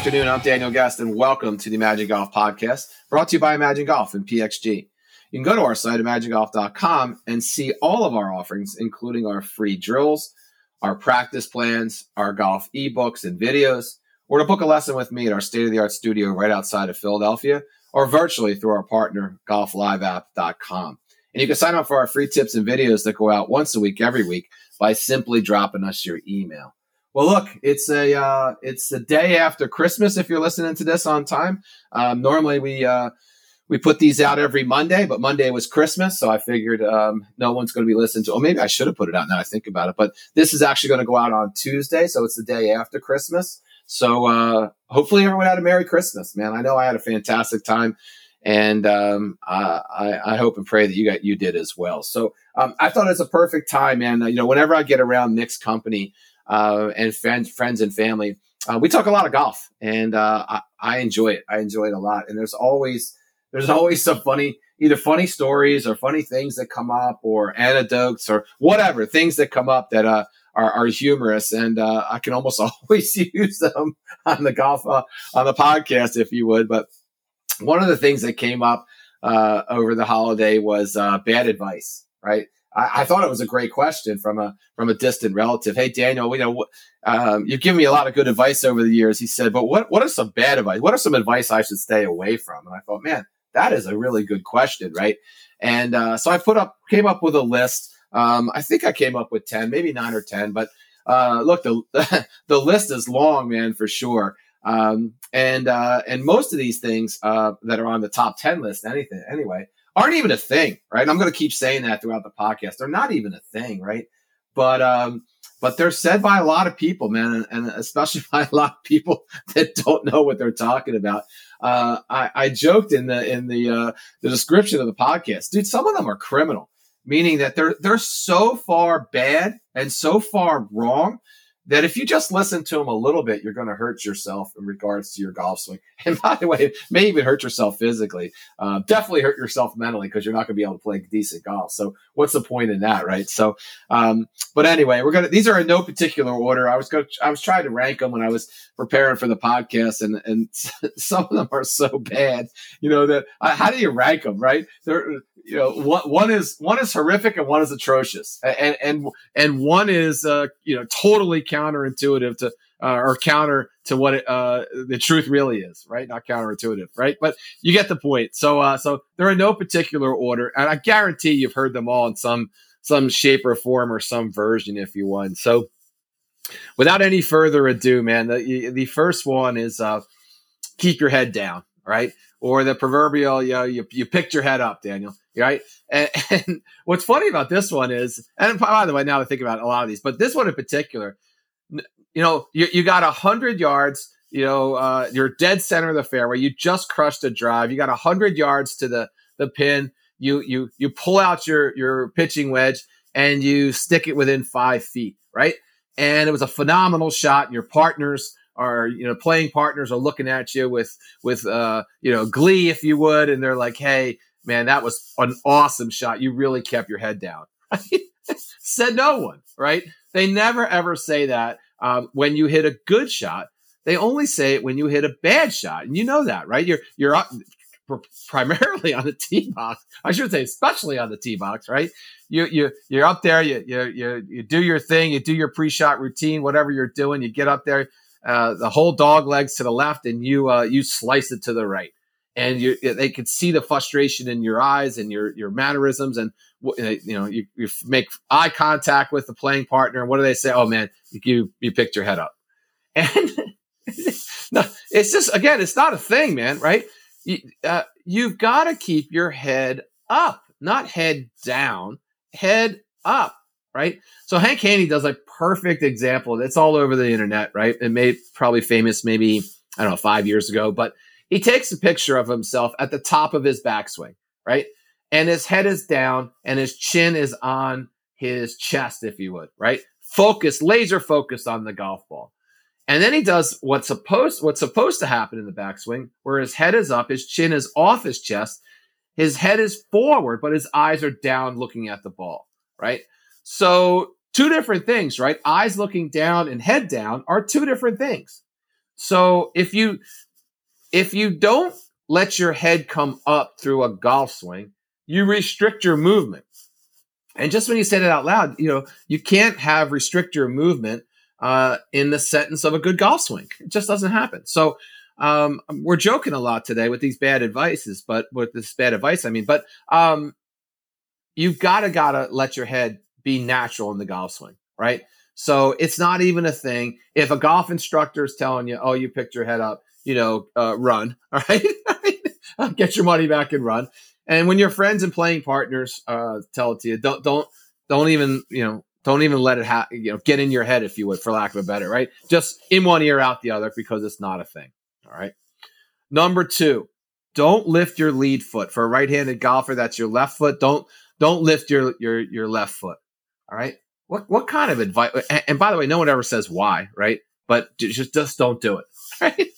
afternoon. I'm Daniel Guest, and welcome to the Imagine Golf Podcast, brought to you by Imagine Golf and PXG. You can go to our site, imaginegolf.com, and see all of our offerings, including our free drills, our practice plans, our golf ebooks and videos, or to book a lesson with me at our state of the art studio right outside of Philadelphia, or virtually through our partner, golfliveapp.com. And you can sign up for our free tips and videos that go out once a week, every week, by simply dropping us your email. Well, look, it's a uh, it's the day after Christmas. If you're listening to this on time, um, normally we uh, we put these out every Monday, but Monday was Christmas, so I figured um, no one's going to be listening to. Or maybe I should have put it out now. I think about it, but this is actually going to go out on Tuesday, so it's the day after Christmas. So uh, hopefully everyone had a Merry Christmas, man. I know I had a fantastic time, and um, I, I, hope and pray that you got you did as well. So um, I thought it's a perfect time, man. You know, whenever I get around mixed company uh, and friends, friends and family, uh, we talk a lot of golf, and uh, I, I enjoy it. I enjoy it a lot, and there's always there's always some funny either funny stories or funny things that come up or anecdotes or whatever things that come up that uh are, are humorous, and uh, I can almost always use them on the golf uh, on the podcast, if you would. But one of the things that came up uh, over the holiday was uh, bad advice, right? I, I, thought it was a great question from a from a distant relative. Hey, Daniel, you know um, you've given me a lot of good advice over the years. He said, but what what are some bad advice? What are some advice I should stay away from? And I thought, man, that is a really good question, right? And uh, so I put up came up with a list um, I think I came up with 10, maybe nine or 10, but uh, look, the, the list is long, man, for sure. Um, and, uh, and most of these things, uh, that are on the top 10 list, anything, anyway, aren't even a thing, right? I'm going to keep saying that throughout the podcast. They're not even a thing, right? But, um, but they're said by a lot of people, man, and, and especially by a lot of people that don't know what they're talking about. Uh, I, I joked in the in the uh, the description of the podcast, dude. Some of them are criminal meaning that they're they're so far bad and so far wrong that if you just listen to them a little bit, you're going to hurt yourself in regards to your golf swing. And by the way, it may even hurt yourself physically. Uh, definitely hurt yourself mentally because you're not going to be able to play decent golf. So what's the point in that, right? So, um, but anyway, we're gonna. These are in no particular order. I was going. I was trying to rank them when I was preparing for the podcast, and and some of them are so bad, you know that. Uh, how do you rank them, right? They're you know one, one is one is horrific and one is atrocious. And and and one is uh you know totally counterintuitive to uh, or counter to what it, uh the truth really is right? Not counterintuitive right? But you get the point. So uh so they're in no particular order. And i guarantee you've heard them all in some some shape or form or some version if you want. So without any further ado man the the first one is uh keep your head down right? Or the proverbial you know you, you picked your head up daniel right? And, and, what's funny about this one is, and by the way, now I think about a lot of these, but this one in particular, you know, you, you got a hundred yards, you know, uh, you're dead center of the fairway. You just crushed a drive. You got a hundred yards to the the pin. You you you pull out your your pitching wedge and you stick it within five feet, right? And it was a phenomenal shot. Your partners are you know playing partners are looking at you with with uh you know glee if you would and they're like hey man, that was an awesome shot. You really kept your head down. Said no one, right? They never ever say that um, when you hit a good shot. They only say it when you hit a bad shot, and you know that, right? You're you're up primarily on the tee box. I should say, especially on the tee box, right? You you you're up there. You you you, you do your thing. You do your pre-shot routine, whatever you're doing. You get up there, uh, the whole dog legs to the left, and you uh, you slice it to the right and you, they could see the frustration in your eyes and your your mannerisms and you know you, you make eye contact with the playing partner. And what do they say? Oh man you you picked your head up. And no it's just again it's not a thing man right? You, uh, you've got to keep your head up not head down head up right? So hank haney does a perfect example. It's all over the internet right? It made probably famous maybe i don't know five years ago but he takes a picture of himself at the top of his backswing, right? And his head is down and his chin is on his chest, if you would, right? Focus, laser focused on the golf ball. And then he does what's supposed what's supposed to happen in the backswing, where his head is up, his chin is off his chest, his head is forward, but his eyes are down looking at the ball, right? So two different things, right? Eyes looking down and head down are two different things. So if you if you don't let your head come up through a golf swing, you restrict your movement. And just when you said it out loud, you know, you can't have restrict your movement uh, in the sentence of a good golf swing. It just doesn't happen. So um, we're joking a lot today with these bad advices, but with this bad advice, I mean, but um, you've got to gotta let your head be natural in the golf swing, right? So it's not even a thing. If a golf instructor is telling you, "Oh, you picked your head up," you know, uh, run, all right, get your money back and run. And when your friends and playing partners uh, tell it to you, don't don't don't even you know don't even let it ha- you know get in your head if you would, for lack of a better, right? Just in one ear out the other because it's not a thing. All right. Number two, don't lift your lead foot for a right-handed golfer. That's your left foot. Don't don't lift your your your left foot. All right. What what kind of advice? And, and by the way, no one ever says why, right? But just just don't do it. Right.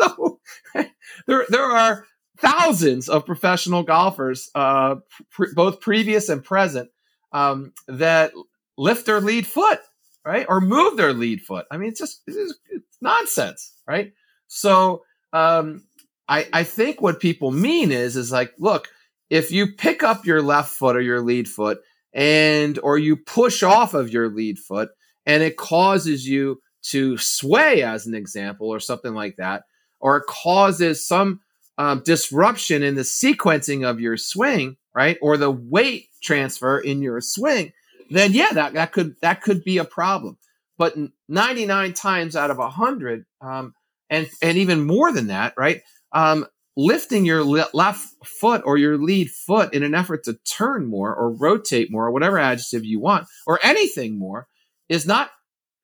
So there there are thousands of professional golfers, uh, pr- both previous and present, um, that lift their lead foot, right, or move their lead foot. I mean, it's just it's, it's nonsense, right? So um, I I think what people mean is is like, look, if you pick up your left foot or your lead foot and or you push off of your lead foot and it causes you to sway as an example or something like that or it causes some um, disruption in the sequencing of your swing right? Or the weight transfer in your swing then yeah that, that could that could be a problem. But 99 times out of 100 um, and and even more than that right? Um, lifting your left foot or your lead foot in an effort to turn more or rotate more or whatever adjective you want or anything more is not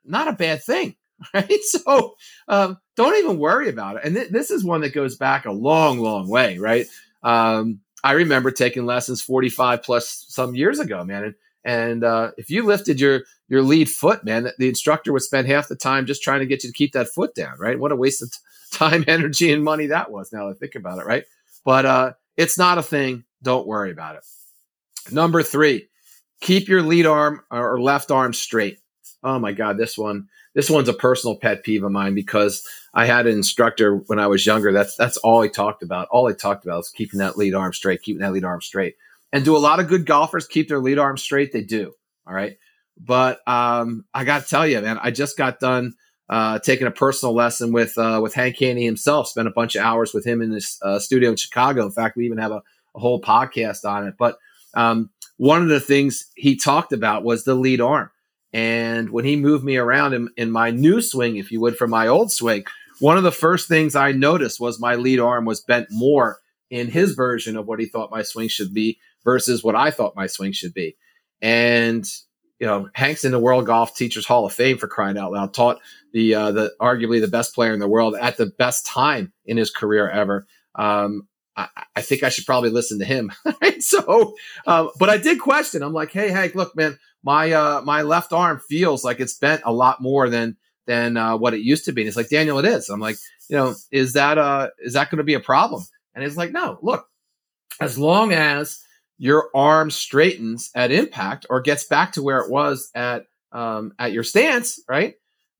not a bad thing right so um, don't even worry about it and th- this is one that goes back a long long way right um, i remember taking lessons 45 plus some years ago man and, and uh, if you lifted your your lead foot man the instructor would spend half the time just trying to get you to keep that foot down right what a waste of time time, energy, and money that was. Now that I think about it, right? But uh, it's not a thing. Don't worry about it. Number three, keep your lead arm or left arm straight. Oh my God, this one, this one's a personal pet peeve of mine because I had an instructor when I was younger. That's that's all he talked about. All he talked about was keeping that lead arm straight, keeping that lead arm straight. And do a lot of good golfers keep their lead arm straight? They do. All right. But um, I got to tell you, man, I just got done uh, taking a personal lesson with uh, with Hank Haney himself. Spent a bunch of hours with him in this uh, studio in Chicago. In fact, we even have a, a whole podcast on it. But um, one of the things he talked about was the lead arm. And when he moved me around in, in my new swing, if you would, from my old swing, one of the first things I noticed was my lead arm was bent more in his version of what he thought my swing should be versus what I thought my swing should be. And you know, Hank's in the World Golf Teachers Hall of Fame for crying out loud. Taught the uh, the arguably the best player in the world at the best time in his career ever. Um, I, I, think I should probably listen to him. so, uh, but I did question. I'm like, hey, Hank, look, man, my uh, my left arm feels like it's bent a lot more than than uh, what it used to be. And he's like, Daniel, it is. I'm like, you know, is that uh is that going to be a problem? And he's like, no, look, as long as your arm straightens at impact or gets back to where it was at um, at your stance, right?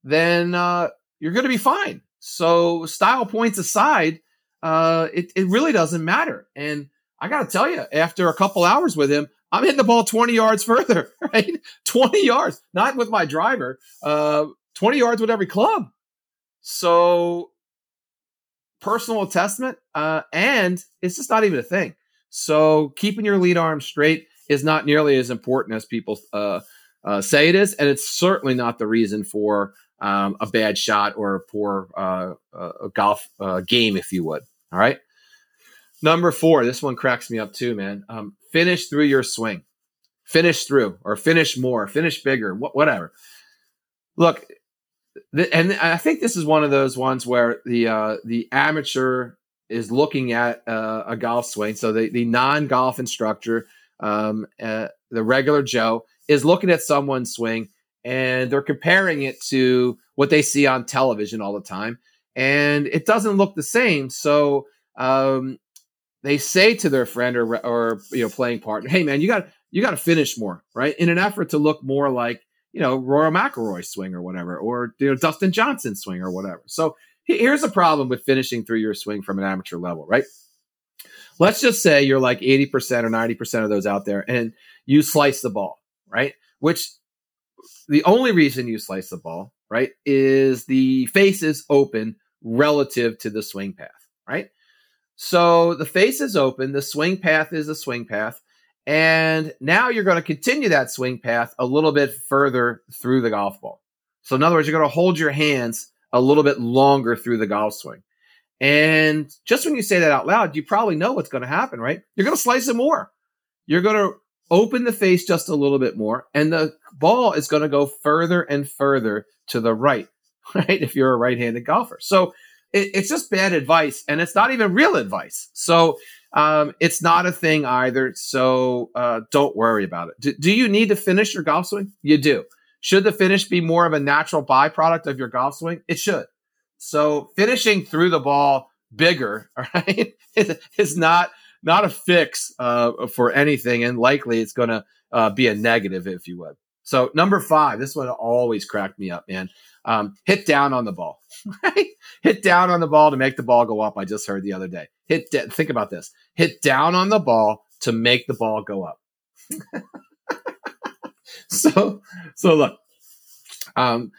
Then uh, you're going to be fine. So style points aside, uh, it, it really doesn't matter. And I got to tell you, after a couple hours with him, I'm hitting the ball 20 yards further, right? 20 yards, not with my driver, uh, 20 yards with every club. So personal testament, uh, and it's just not even a thing. So keeping your lead arm straight is not nearly as important as people uh, uh, say it is, and it's certainly not the reason for um, a bad shot or a poor uh, uh golf uh, game, if you would. All right. Number four, this one cracks me up too, man. Um, finish through your swing, finish through, or finish more, finish bigger, wh- whatever. Look, th- and I think this is one of those ones where the uh, the amateur is looking at uh, a golf swing. So the, the non golf instructor, um, uh, the regular Joe, is looking at someone's swing and they're comparing it to what they see on television all the time. And it doesn't look the same. So um, they say to their friend or, or you know playing partner, "Hey man, you got you got to finish more, right?" In an effort to look more like you know Rory McIlroy swing or whatever, or you know Dustin Johnson swing or whatever. So here's a problem with finishing through your swing from an amateur level, right? Let's just say you're like 80% or 90% of those out there and you slice the ball, right? Which the only reason you slice the ball, right, is the face is open relative to the swing path, right? So the face is open, the swing path is a swing path, and now you're going to continue that swing path a little bit further through the golf ball. So in other words, you're going to hold your hands a little bit longer through the golf swing. And just when you say that out loud, you probably know what's going to happen, right? You're going to slice it more. You're going to open the face just a little bit more, and the ball is going to go further and further to the right, right? If you're a right handed golfer. So it, it's just bad advice, and it's not even real advice. So um, it's not a thing either. So uh, don't worry about it. Do, do you need to finish your golf swing? You do. Should the finish be more of a natural byproduct of your golf swing? It should. So finishing through the ball bigger, right, is not not a fix uh, for anything, and likely it's going to uh, be a negative, if you would. So number five, this one always cracked me up, man. Um, hit down on the ball. Right? hit down on the ball to make the ball go up. I just heard the other day. Hit. De- think about this. Hit down on the ball to make the ball go up. so, so look. Um,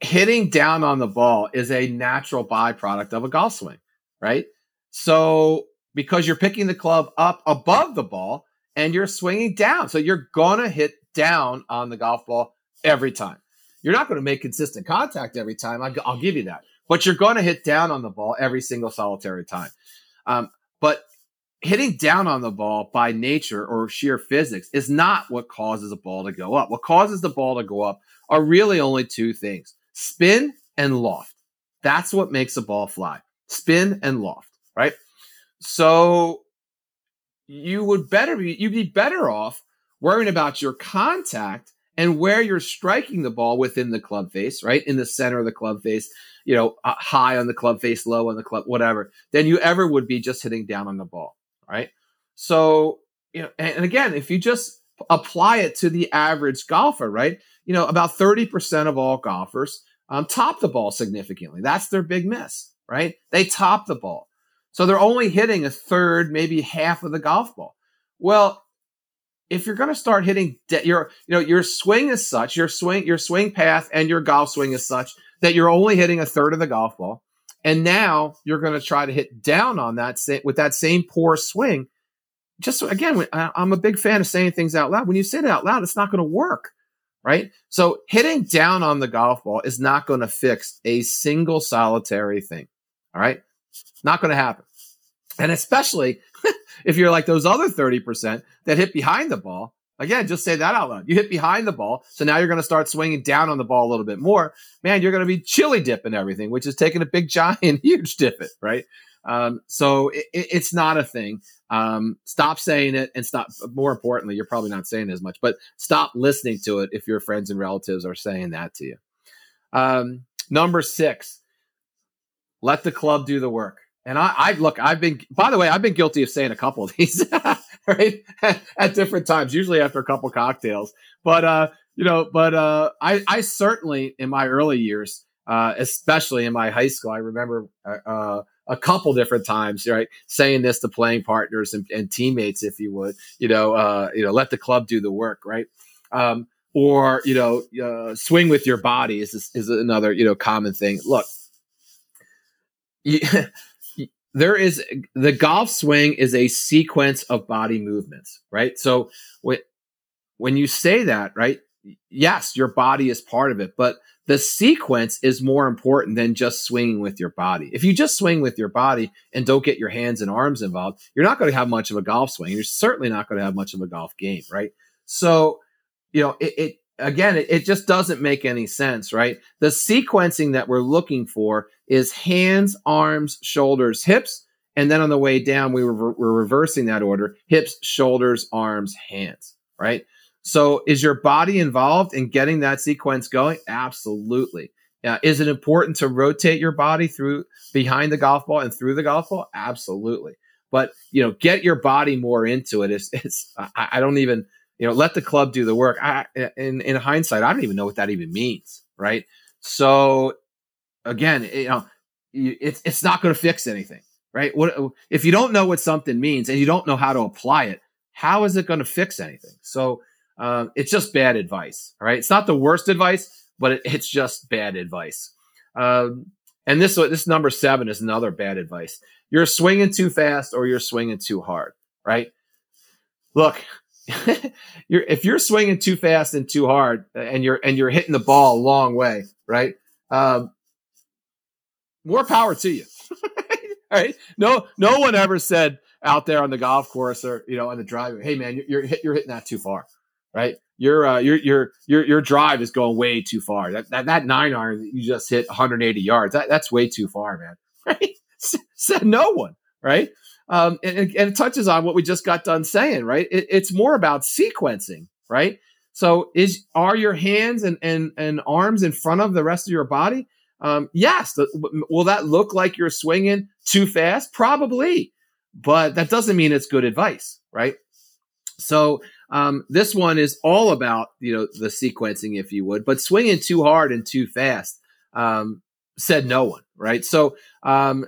hitting down on the ball is a natural byproduct of a golf swing, right? So because you're picking the club up above the ball and you're swinging down. So you're to hit down on the golf ball every time. You're not going to make consistent contact every time. I'll give you that. But you're going to hit down on the ball every single solitary time. Um, but hitting down on the ball by nature or sheer physics is not what causes a ball to go up. What causes the ball to go up are really only two things spin and loft. That's what makes a ball fly spin and loft, right? So you would better be, you'd be better off worrying about your contact and where you're striking the ball within the club face, right? In the center of the club face, you know, uh, high on the club face, low on the club, whatever, than you ever would be just hitting down on the ball, right? So, you know, and, and again, if you just apply it to the average golfer, right? You know, about 30% of all golfers um, top the ball significantly. That's their big miss, right? They top the ball. So they're only hitting a third, maybe half of the golf ball. Well, if you're going to start hitting de- your you know your swing is such your swing your swing path and your golf swing is such that you're only hitting a third of the golf ball. And now you're going to try to hit down on that with that same poor swing. Just again i'm a big fan of saying things out loud. When you say it out loud it's not going to work right? So hitting down on the golf ball is not going to fix a single solitary thing all right? Not going to happen. And especially if you're like those other 30% that hit behind the ball. Again, just say that out loud. You hit behind the ball. So now you're going to start swinging down on the ball a little bit more. Man, you're going to be chili dipping everything, which is taking a big, giant, huge dip it, right? Um, so it, it's not a thing. Um, stop saying it and stop. More importantly, you're probably not saying as much, but stop listening to it if your friends and relatives are saying that to you. Um, number six, let the club do the work. And I, I look, I've been, by the way, I've been guilty of saying a couple of these, right, at different times, usually after a couple of cocktails. But, uh, you know, but uh, I, I certainly in my early years, uh, especially in my high school, I remember uh, uh, a couple different times, right, saying this to playing partners and, and teammates, if you would, you know, uh, you know, let the club do the work, right. Um, or you know, uh, swing with your body is is another you know common thing. Look, there is the golf swing is a sequence of body movements, right? So when when you say that, right? Yes, your body is part of it, but the sequence is more important than just swinging with your body. If you just swing with your body and don't get your hands and arms involved, you're not going to have much of a golf swing. You're certainly not going to have much of a golf game, right? So, you know, it, it again, it, it, just doesn't make any sense, right? The sequencing that we're looking for is hands, arms, shoulders, hips. And then on the way down, we were, we're reversing that order hips, shoulders, arms, hands, right? So is your body involved in getting that sequence going? Absolutely. Is it important to rotate your body through behind the golf ball and through the golf ball? Absolutely. But you know, get your body more into it. It's, it's I, I don't even you know, let the club do the work. I, in in hindsight, I don't even know what that even means, right? So again, you know, it's it's not going to fix anything, right? What if you don't know what something means and you don't know how to apply it? How is it going to fix anything? So um, it's just bad advice. right it's not the worst advice, but it, it's just bad advice. Um, and this this number seven is another bad advice. You're swinging too fast or you're swinging too hard, right? Look, you're, if you're swinging too fast and too hard, and you're and you're hitting the ball a long way, right? Um, more power to you. right? No, no one ever said out there on the golf course or you know on the driveway, "Hey man, you're you're, you're hitting that too far," right? Your uh, your your your your drive is going way too far. That that, that nine iron that you just hit 180 yards, that, that's way too far, man. Right? Said no one, right? Um, and, and, it touches on what we just got done saying, right? It, it's more about sequencing, right? So is are your hands and, and, and arms in front of the rest of your body? Um, yes. Will that look like you're swinging too fast? Probably, but that doesn't mean it's good advice, right? So um, this one is all about you know the sequencing, if you would, but swinging too hard and too fast um, said no one, right? So um,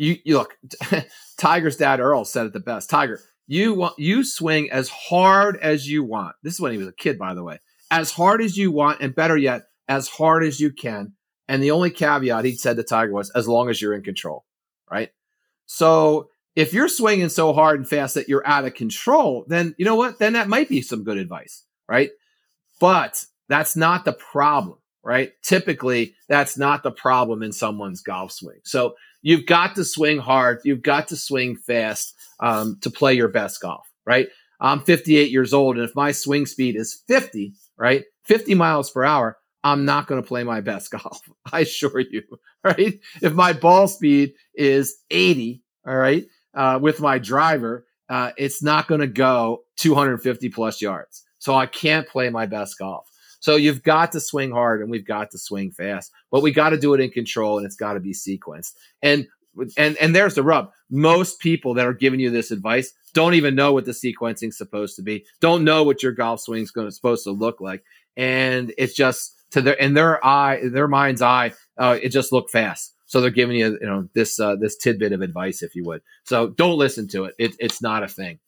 you, you look, Tiger's dad Earl said it the best. Tiger, you want you swing as hard as you want. This is when he was a kid, by the way. As hard as you want, and better yet, as hard as you can. And the only caveat he said to Tiger was, as long as you're in control, right? So if you're swinging so hard and fast that you're out of control, then you know what? Then that might be some good advice, right? But that's not the problem, right? Typically, that's not the problem in someone's golf swing. So you've got to swing hard, you've got to swing fast um, to play your best golf, right? I'm 58 years old, and if my swing speed is 50, right, 50 miles per hour, I'm not going to play my best golf. I assure you, right? If my ball speed is 80, all right, uh, with my driver, uh, it's not going to go 250 plus yards. So I can't play my best golf. So you've got to swing hard and we've got to swing fast, but we got to do it in control and it's got to be sequenced. And and and there's the rub. Most people that are giving you this advice don't even know what the sequencing's supposed to be. Don't know what your golf swing's going to supposed to look like, and it's just to their in their eye, their mind's eye, uh, it just looked fast. So they're giving you, you know, this uh, this tidbit of advice, if you would. So don't listen to it. it. It's not a thing.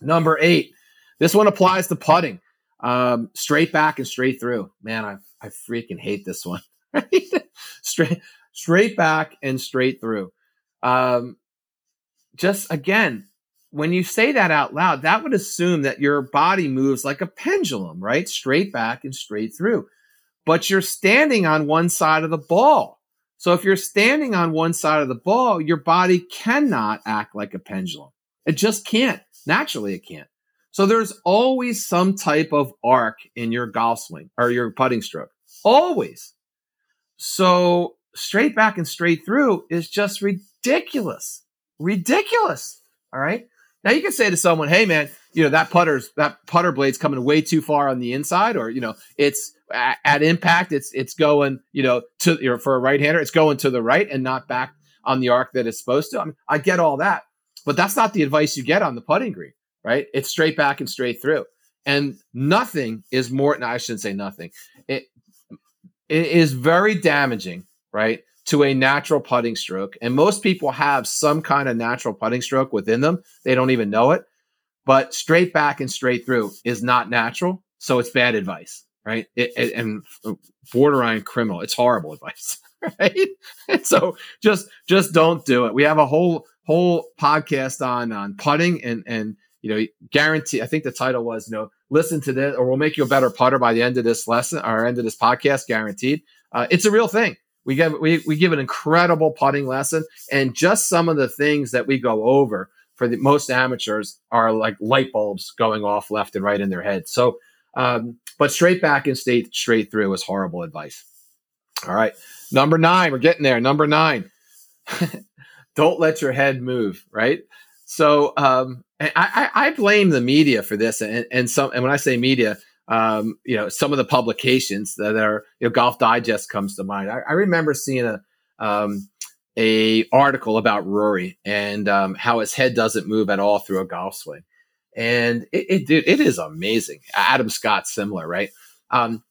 Number eight, this one applies to putting. Um, straight back and straight through. Man, I I freaking hate this one. Straight straight back and straight through. Um, just again, when you say that out loud, that would assume that your body moves like a pendulum, right? Straight back and straight through. But you're standing on one side of the ball. So if you're standing on one side of the ball, your body cannot act like a pendulum. It just can't. Naturally, it can't. So there's always some type of arc in your golf swing or your putting stroke. Always. So straight back and straight through is just ridiculous. Ridiculous. All right. Now you can say to someone, "Hey, man, you know that putter's that putter blade's coming way too far on the inside, or you know it's at, at impact, it's it's going, you know, to you know, for a right hander, it's going to the right and not back on the arc that it's supposed to. I, mean, I get all that, but that's not the advice you get on the putting green right? It's straight back and straight through. And nothing is more, no, I shouldn't say nothing. It, it is very damaging, right, to a natural putting stroke. And most people have some kind of natural putting stroke within them. They don't even know it. But straight back and straight through is not natural. So it's bad advice, right? It, it, and borderline criminal. It's horrible advice, right? So just just don't do it. We have a whole whole podcast on on putting and and you know, guarantee. I think the title was, you know, listen to this, or we'll make you a better putter by the end of this lesson or end of this podcast, guaranteed. Uh, it's a real thing. We give we, we give an incredible putting lesson, and just some of the things that we go over for the most amateurs are like light bulbs going off left and right in their head. So, um, but straight back and straight straight through is horrible advice. All right, number nine, we're getting there. Number nine, don't let your head move. Right. So um, I, I, blame the media for this, and, and some. And when I say media, um, you know, some of the publications that are, you know, Golf Digest comes to mind. I, I remember seeing a um, a article about Rory and um, how his head doesn't move at all through a golf swing, and it it, it is amazing. Adam Scott similar, right? Um,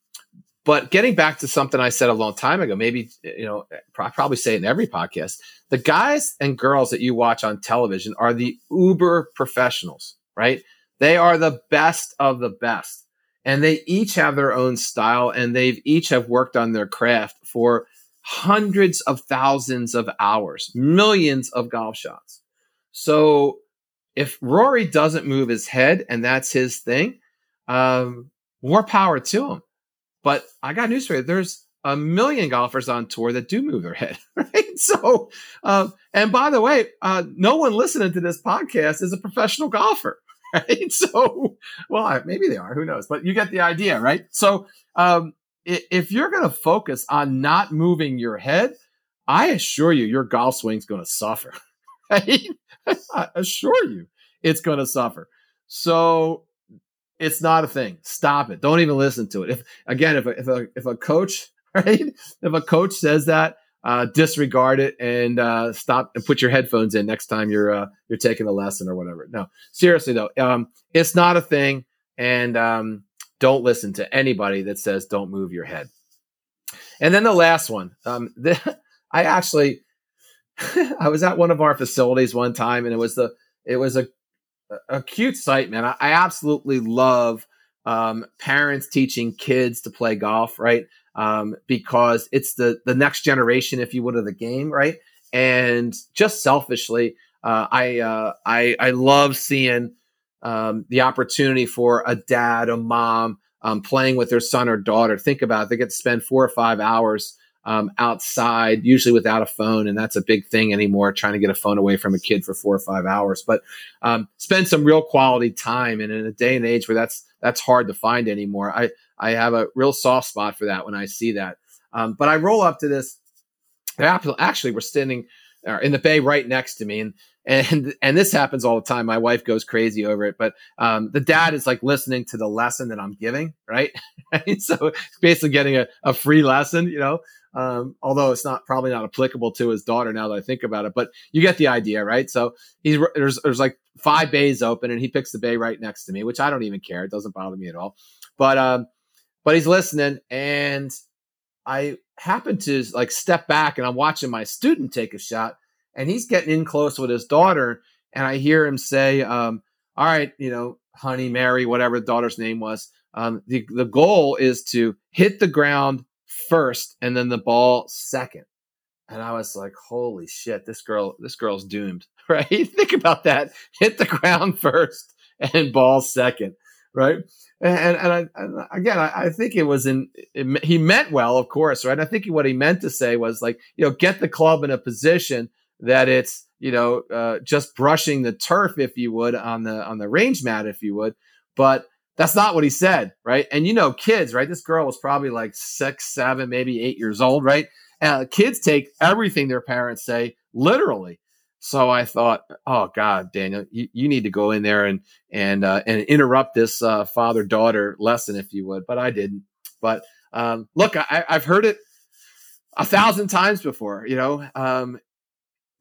but getting back to something I said a long time ago, maybe you know, I probably say it in every podcast. The guys and girls that you watch on television are the uber professionals, right? They are the best of the best, and they each have their own style, and they've each have worked on their craft for hundreds of thousands of hours, millions of golf shots. So if Rory doesn't move his head and that's his thing, um, more power to him. But I got news for you. There's a million golfers on tour that do move their head, right? So, um, and by the way, uh, no one listening to this podcast is a professional golfer, right? So, well, maybe they are, who knows? But you get the idea, right? So, um, if you're going to focus on not moving your head, I assure you, your golf swing's going to suffer. Right? I assure you, it's going to suffer. So it's not a thing. Stop it. Don't even listen to it. If again, if a, if a, if a coach, right, if a coach says that, uh, disregard it and uh, stop and put your headphones in next time you're uh, you're taking a lesson or whatever. No, seriously though, um, it's not a thing, and um, don't listen to anybody that says don't move your head. And then the last one, um, the, I actually, I was at one of our facilities one time, and it was the it was a a cute sight, man. I, I absolutely love um, parents teaching kids to play golf, right? Um, because it's the the next generation, if you would, of the game, right? And just selfishly, uh, I uh, I I love seeing um, the opportunity for a dad, a mom, um, playing with their son or daughter. Think about it. They get to spend four or five hours um, outside, usually without a phone. And that's a big thing anymore, trying to get a phone away from a kid for four or five hours. But um, spend some real quality time. And in a day and age where that's that's hard to find anymore, I, I have a real soft spot for that when I see that. Um, but I roll up to this. Actually, we're standing uh, in the bay right next to me. And and and this happens all the time. My wife goes crazy over it, but um, the dad is like listening to the lesson that I'm giving, right? so basically getting a, a free lesson, you know. Um, although it's not probably not applicable to his daughter now that I think about it, but you get the idea, right? So he's there's there's like five bays open, and he picks the bay right next to me, which I don't even care; it doesn't bother me at all. But um, but he's listening, and I happen to like step back, and I'm watching my student take a shot, and he's getting in close with his daughter, and I hear him say, um, "All right, you know, honey, Mary, whatever the daughter's name was." Um, the the goal is to hit the ground first and then the ball second. And I was like, holy shit, this girl, this girl's doomed, right? Think about that. Hit the ground first and ball second, right? And, and, I, again, I, I, think it was in, it, he meant well, of course, right? I think what he meant to say was like, you know, get the club in a position that it's, you know, uh, just brushing the turf, if you would, on the, on the range mat, if you would. But that's not what he said, right? And you know, kids, right? This girl was probably like six, seven, maybe eight years old, right? Uh, kids take everything their parents say literally. So I thought, oh God, Daniel, you, you need to go in there and and uh, and interrupt this uh, father daughter lesson if you would, but I didn't. But um, look, I, have heard it a thousand times before. You know, um,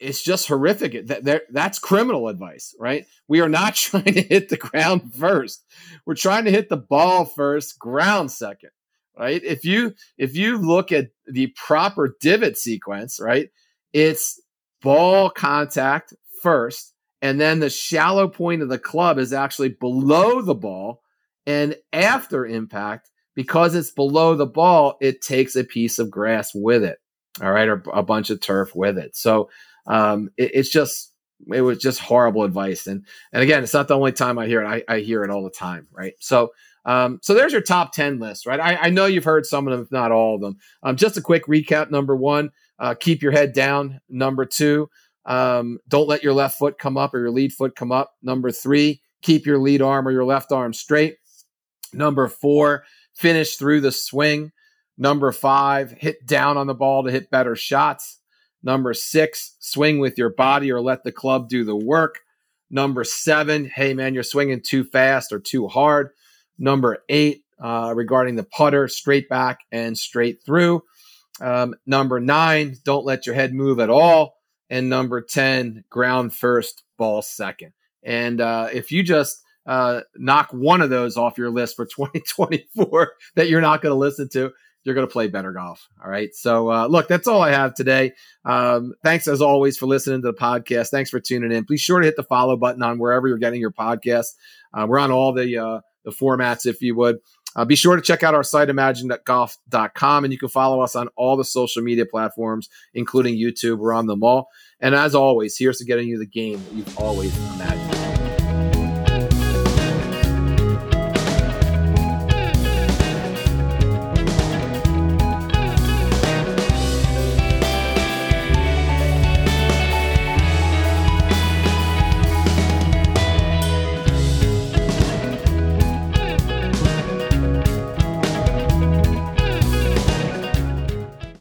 it's just horrific. That, that's criminal advice, right? We are not trying to hit the ground first. We're trying to hit the ball first, ground second, right? If you if you look at the proper divot sequence, right, it's ball contact first, and then the shallow point of the club is actually below the ball, and after impact, because it's below the ball, it takes a piece of grass with it, all right, or a bunch of turf with it. So um, it, it's just it was just horrible advice. And and again, it's not the only time I hear it. I, I hear it all the time, right? So um, so there's your top 10 list, right? I, I, know you've heard some of them, if not all of them. Um, just a quick recap. Number one, uh, keep your head down. Number two, um, don't let your left foot come up or your lead foot come up. Number three, keep your lead arm or your left arm straight. Number four, finish through the swing. Number five, hit down on the ball to hit better shots. Number six, swing with your body or let the club do the work. Number seven, hey man, you're swinging too fast or too hard. Number eight, uh, regarding the putter, straight back and straight through. Um, number nine, don't let your head move at all. And number 10, ground first, ball second. And uh, if you just uh, knock one of those off your list for 2024 that you're not going to listen to, you're going to play better golf. All right. So, uh, look, that's all I have today. Um, thanks as always for listening to the podcast. Thanks for tuning in. Please sure to hit the follow button on wherever you're getting your podcast. Uh, we're on all the uh, the formats, if you would. Uh, be sure to check out our site, imaginegolf.com, and you can follow us on all the social media platforms, including YouTube. We're on them all. And as always, here's to getting you the game that you've always imagined.